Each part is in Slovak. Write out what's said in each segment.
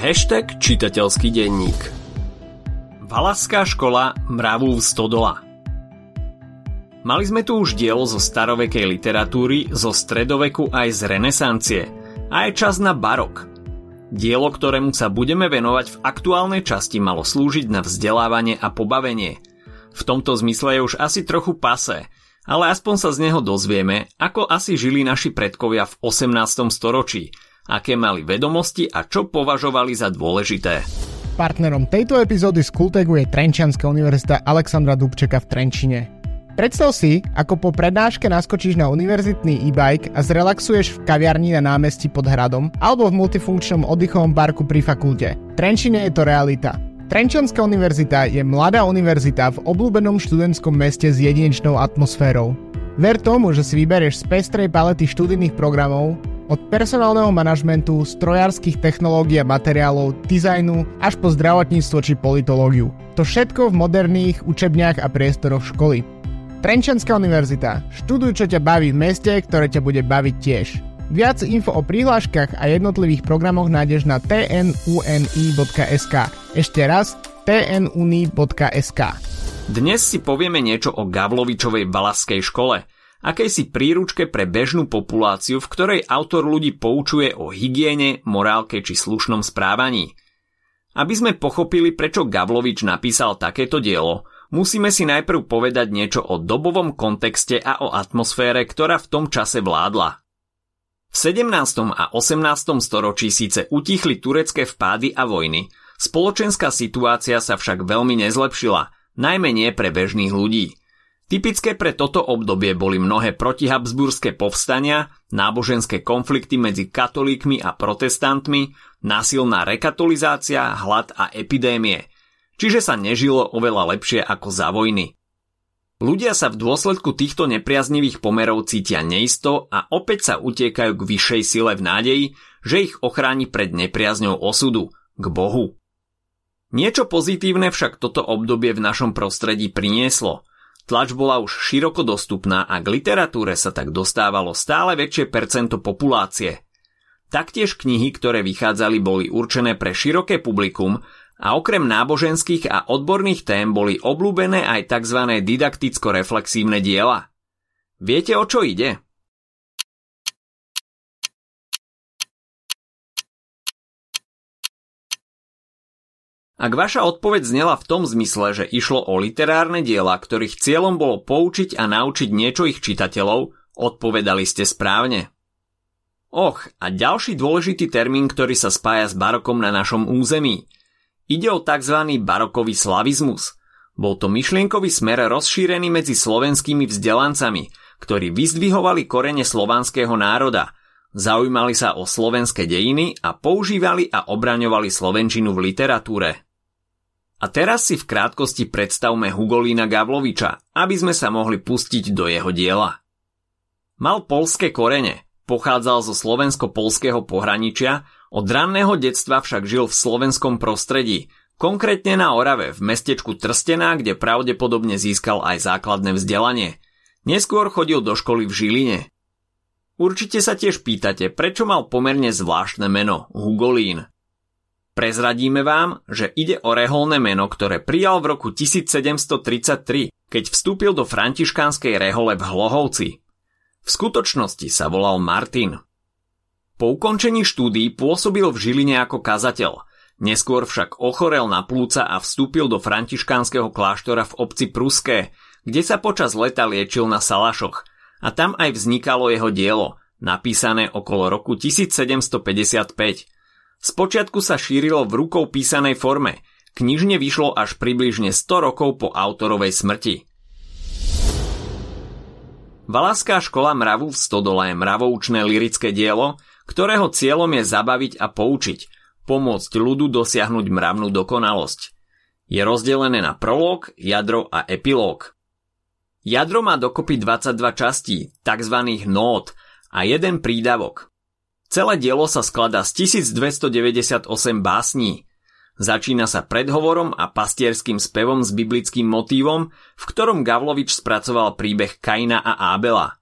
Hashtag čitateľský denník Valaská škola mravu v Stodola Mali sme tu už dielo zo starovekej literatúry, zo stredoveku aj z renesancie a je čas na barok. Dielo, ktorému sa budeme venovať v aktuálnej časti malo slúžiť na vzdelávanie a pobavenie. V tomto zmysle je už asi trochu pasé, ale aspoň sa z neho dozvieme, ako asi žili naši predkovia v 18. storočí, aké mali vedomosti a čo považovali za dôležité. Partnerom tejto epizódy z Kultegu je Trenčianská univerzita Alexandra Dubčeka v Trenčine. Predstav si, ako po prednáške naskočíš na univerzitný e-bike a zrelaxuješ v kaviarni na námestí pod hradom alebo v multifunkčnom oddychovom parku pri fakulte. Trenčine je to realita. Trenčianská univerzita je mladá univerzita v obľúbenom študentskom meste s jedinečnou atmosférou. Ver tomu, že si vyberieš z pestrej palety študijných programov, od personálneho manažmentu, strojárskych technológií a materiálov, dizajnu až po zdravotníctvo či politológiu. To všetko v moderných učebniach a priestoroch školy. Trenčanská univerzita. Študuj, čo ťa baví v meste, ktoré ťa bude baviť tiež. Viac info o prihláškach a jednotlivých programoch nájdeš na tnuni.sk. Ešte raz tnuni.sk. Dnes si povieme niečo o Gavlovičovej balaskej škole, akejsi príručke pre bežnú populáciu, v ktorej autor ľudí poučuje o hygiene, morálke či slušnom správaní. Aby sme pochopili, prečo Gavlovič napísal takéto dielo, musíme si najprv povedať niečo o dobovom kontexte a o atmosfére, ktorá v tom čase vládla. V 17. a 18. storočí síce utichli turecké vpády a vojny, spoločenská situácia sa však veľmi nezlepšila, najmä nie pre bežných ľudí. Typické pre toto obdobie boli mnohé protihabsburské povstania, náboženské konflikty medzi katolíkmi a protestantmi, násilná rekatolizácia, hlad a epidémie – čiže sa nežilo oveľa lepšie ako za vojny. Ľudia sa v dôsledku týchto nepriaznivých pomerov cítia neisto a opäť sa utiekajú k vyššej sile v nádeji, že ich ochráni pred nepriazňou osudu, k Bohu. Niečo pozitívne však toto obdobie v našom prostredí prinieslo. Tlač bola už široko dostupná a k literatúre sa tak dostávalo stále väčšie percento populácie. Taktiež knihy, ktoré vychádzali, boli určené pre široké publikum a okrem náboženských a odborných tém boli obľúbené aj tzv. didakticko-reflexívne diela. Viete, o čo ide? Ak vaša odpoveď znela v tom zmysle, že išlo o literárne diela, ktorých cieľom bolo poučiť a naučiť niečo ich čitateľov, odpovedali ste správne. Och, a ďalší dôležitý termín, ktorý sa spája s barokom na našom území – Ide o tzv. barokový slavizmus. Bol to myšlienkový smer rozšírený medzi slovenskými vzdelancami, ktorí vyzdvihovali korene slovanského národa, zaujímali sa o slovenské dejiny a používali a obraňovali slovenčinu v literatúre. A teraz si v krátkosti predstavme Hugolína Gavloviča, aby sme sa mohli pustiť do jeho diela. Mal polské korene, pochádzal zo slovensko-polského pohraničia od ranného detstva však žil v slovenskom prostredí, konkrétne na Orave, v mestečku Trstená, kde pravdepodobne získal aj základné vzdelanie. Neskôr chodil do školy v Žiline. Určite sa tiež pýtate, prečo mal pomerne zvláštne meno Hugolín. Prezradíme vám, že ide o reholné meno, ktoré prijal v roku 1733, keď vstúpil do františkánskej rehole v Hlohovci. V skutočnosti sa volal Martin. Po ukončení štúdií pôsobil v Žiline ako kazateľ. Neskôr však ochorel na plúca a vstúpil do františkánskeho kláštora v obci Pruské, kde sa počas leta liečil na Salašoch. A tam aj vznikalo jeho dielo, napísané okolo roku 1755. Spočiatku sa šírilo v rukou písanej forme, knižne vyšlo až približne 100 rokov po autorovej smrti. Valaská škola mravu v Stodole je mravoučné lirické dielo, ktorého cieľom je zabaviť a poučiť, pomôcť ľudu dosiahnuť mravnú dokonalosť. Je rozdelené na prolog, jadro a epilóg. Jadro má dokopy 22 častí, tzv. nót, a jeden prídavok. Celé dielo sa skladá z 1298 básní. Začína sa predhovorom a pastierským spevom s biblickým motívom, v ktorom Gavlovič spracoval príbeh Kaina a Ábela –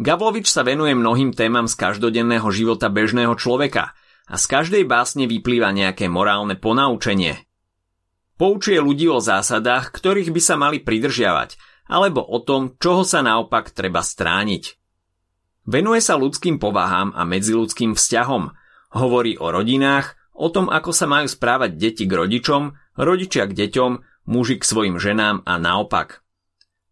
Gavlovič sa venuje mnohým témam z každodenného života bežného človeka a z každej básne vyplýva nejaké morálne ponaučenie. Poučuje ľudí o zásadách, ktorých by sa mali pridržiavať, alebo o tom, čoho sa naopak treba strániť. Venuje sa ľudským povahám a medziludským vzťahom, hovorí o rodinách, o tom, ako sa majú správať deti k rodičom, rodičia k deťom, muži k svojim ženám a naopak.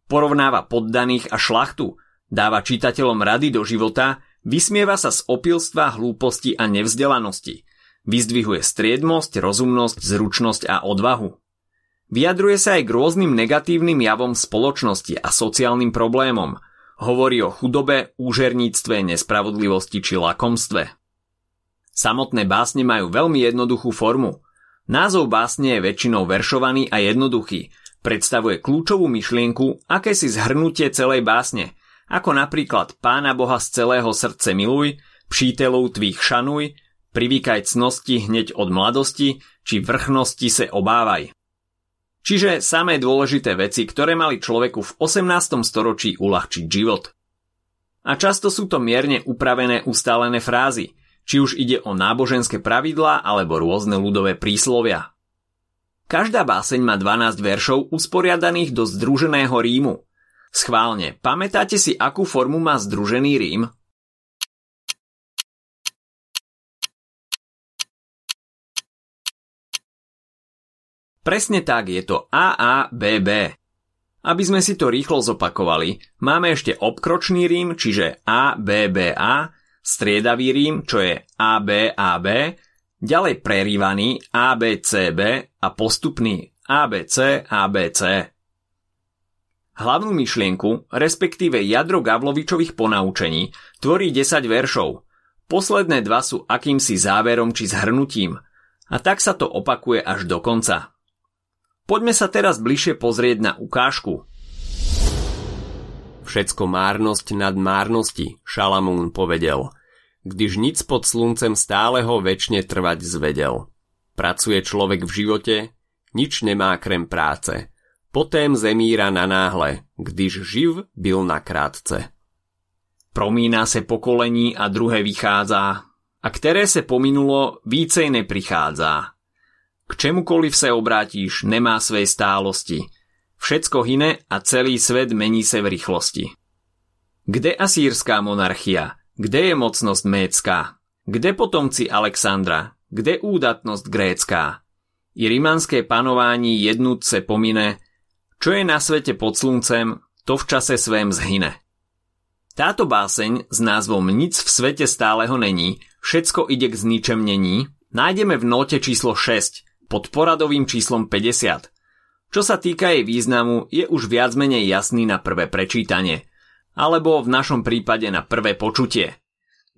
Porovnáva poddaných a šlachtu, dáva čitateľom rady do života Vysmieva sa z opilstva, hlúposti a nevzdelanosti. Vyzdvihuje striedmosť, rozumnosť, zručnosť a odvahu. Vyjadruje sa aj k rôznym negatívnym javom spoločnosti a sociálnym problémom. Hovorí o chudobe, úžerníctve, nespravodlivosti či lakomstve. Samotné básne majú veľmi jednoduchú formu. Názov básne je väčšinou veršovaný a jednoduchý. Predstavuje kľúčovú myšlienku, akési zhrnutie celej básne – ako napríklad Pána Boha z celého srdce miluj, přítelov tvých šanuj, privykaj cnosti hneď od mladosti, či vrchnosti se obávaj. Čiže samé dôležité veci, ktoré mali človeku v 18. storočí uľahčiť život. A často sú to mierne upravené ustálené frázy, či už ide o náboženské pravidlá alebo rôzne ľudové príslovia. Každá báseň má 12 veršov usporiadaných do združeného rímu, Schválne, pamätáte si, akú formu má združený Rím? Presne tak, je to AABB. Aby sme si to rýchlo zopakovali, máme ešte obkročný rím, čiže ABBA, striedavý rím, čo je ABAB, ďalej prerývaný ABCB a postupný ABC ABC. Hlavnú myšlienku, respektíve jadro Gavlovičových ponaučení, tvorí 10 veršov. Posledné dva sú akýmsi záverom či zhrnutím. A tak sa to opakuje až do konca. Poďme sa teraz bližšie pozrieť na ukážku. Všetko márnosť nad márnosti, Šalamún povedel, když nic pod sluncem stále ho väčšine trvať zvedel. Pracuje človek v živote, nič nemá krem práce – Potém zemíra na náhle, když živ byl na krátce. Promíná se pokolení a druhé vychádza, a které se pominulo, vícej neprichádza. K čemukoliv se obrátíš, nemá své stálosti. Všetko hyne a celý svet mení se v rýchlosti. Kde asýrská monarchia? Kde je mocnosť mécká? Kde potomci Alexandra? Kde údatnosť grécká? I rimanské panování jednúce pomine, čo je na svete pod sluncem, to v čase svém zhyne. Táto báseň s názvom Nic v svete stáleho není, všetko ide k zničemnení, nájdeme v note číslo 6 pod poradovým číslom 50. Čo sa týka jej významu, je už viac menej jasný na prvé prečítanie, alebo v našom prípade na prvé počutie.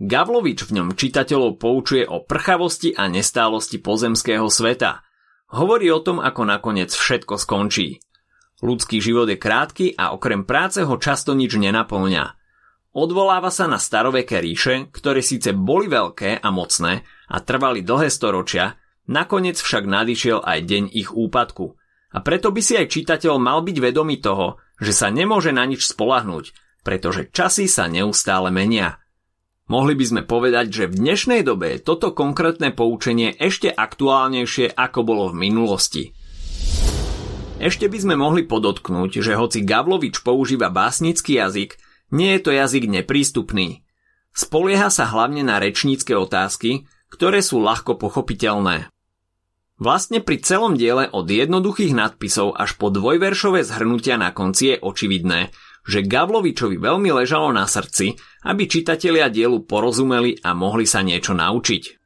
Gavlovič v ňom čitateľov poučuje o prchavosti a nestálosti pozemského sveta. Hovorí o tom, ako nakoniec všetko skončí. Ľudský život je krátky a okrem práce ho často nič nenaplňa. Odvoláva sa na staroveké ríše, ktoré síce boli veľké a mocné a trvali dlhé storočia, nakoniec však nadišiel aj deň ich úpadku. A preto by si aj čitateľ mal byť vedomý toho, že sa nemôže na nič spolahnúť, pretože časy sa neustále menia. Mohli by sme povedať, že v dnešnej dobe je toto konkrétne poučenie ešte aktuálnejšie ako bolo v minulosti. Ešte by sme mohli podotknúť, že hoci Gavlovič používa básnický jazyk, nie je to jazyk neprístupný. Spolieha sa hlavne na rečnícke otázky, ktoré sú ľahko pochopiteľné. Vlastne pri celom diele od jednoduchých nadpisov až po dvojveršové zhrnutia na konci je očividné, že Gavlovičovi veľmi ležalo na srdci, aby čitatelia dielu porozumeli a mohli sa niečo naučiť.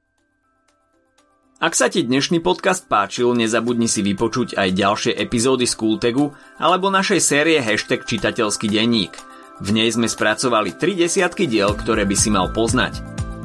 Ak sa ti dnešný podcast páčil, nezabudni si vypočuť aj ďalšie epizódy z Kultegu alebo našej série hashtag čitateľský denník. V nej sme spracovali 3 desiatky diel, ktoré by si mal poznať.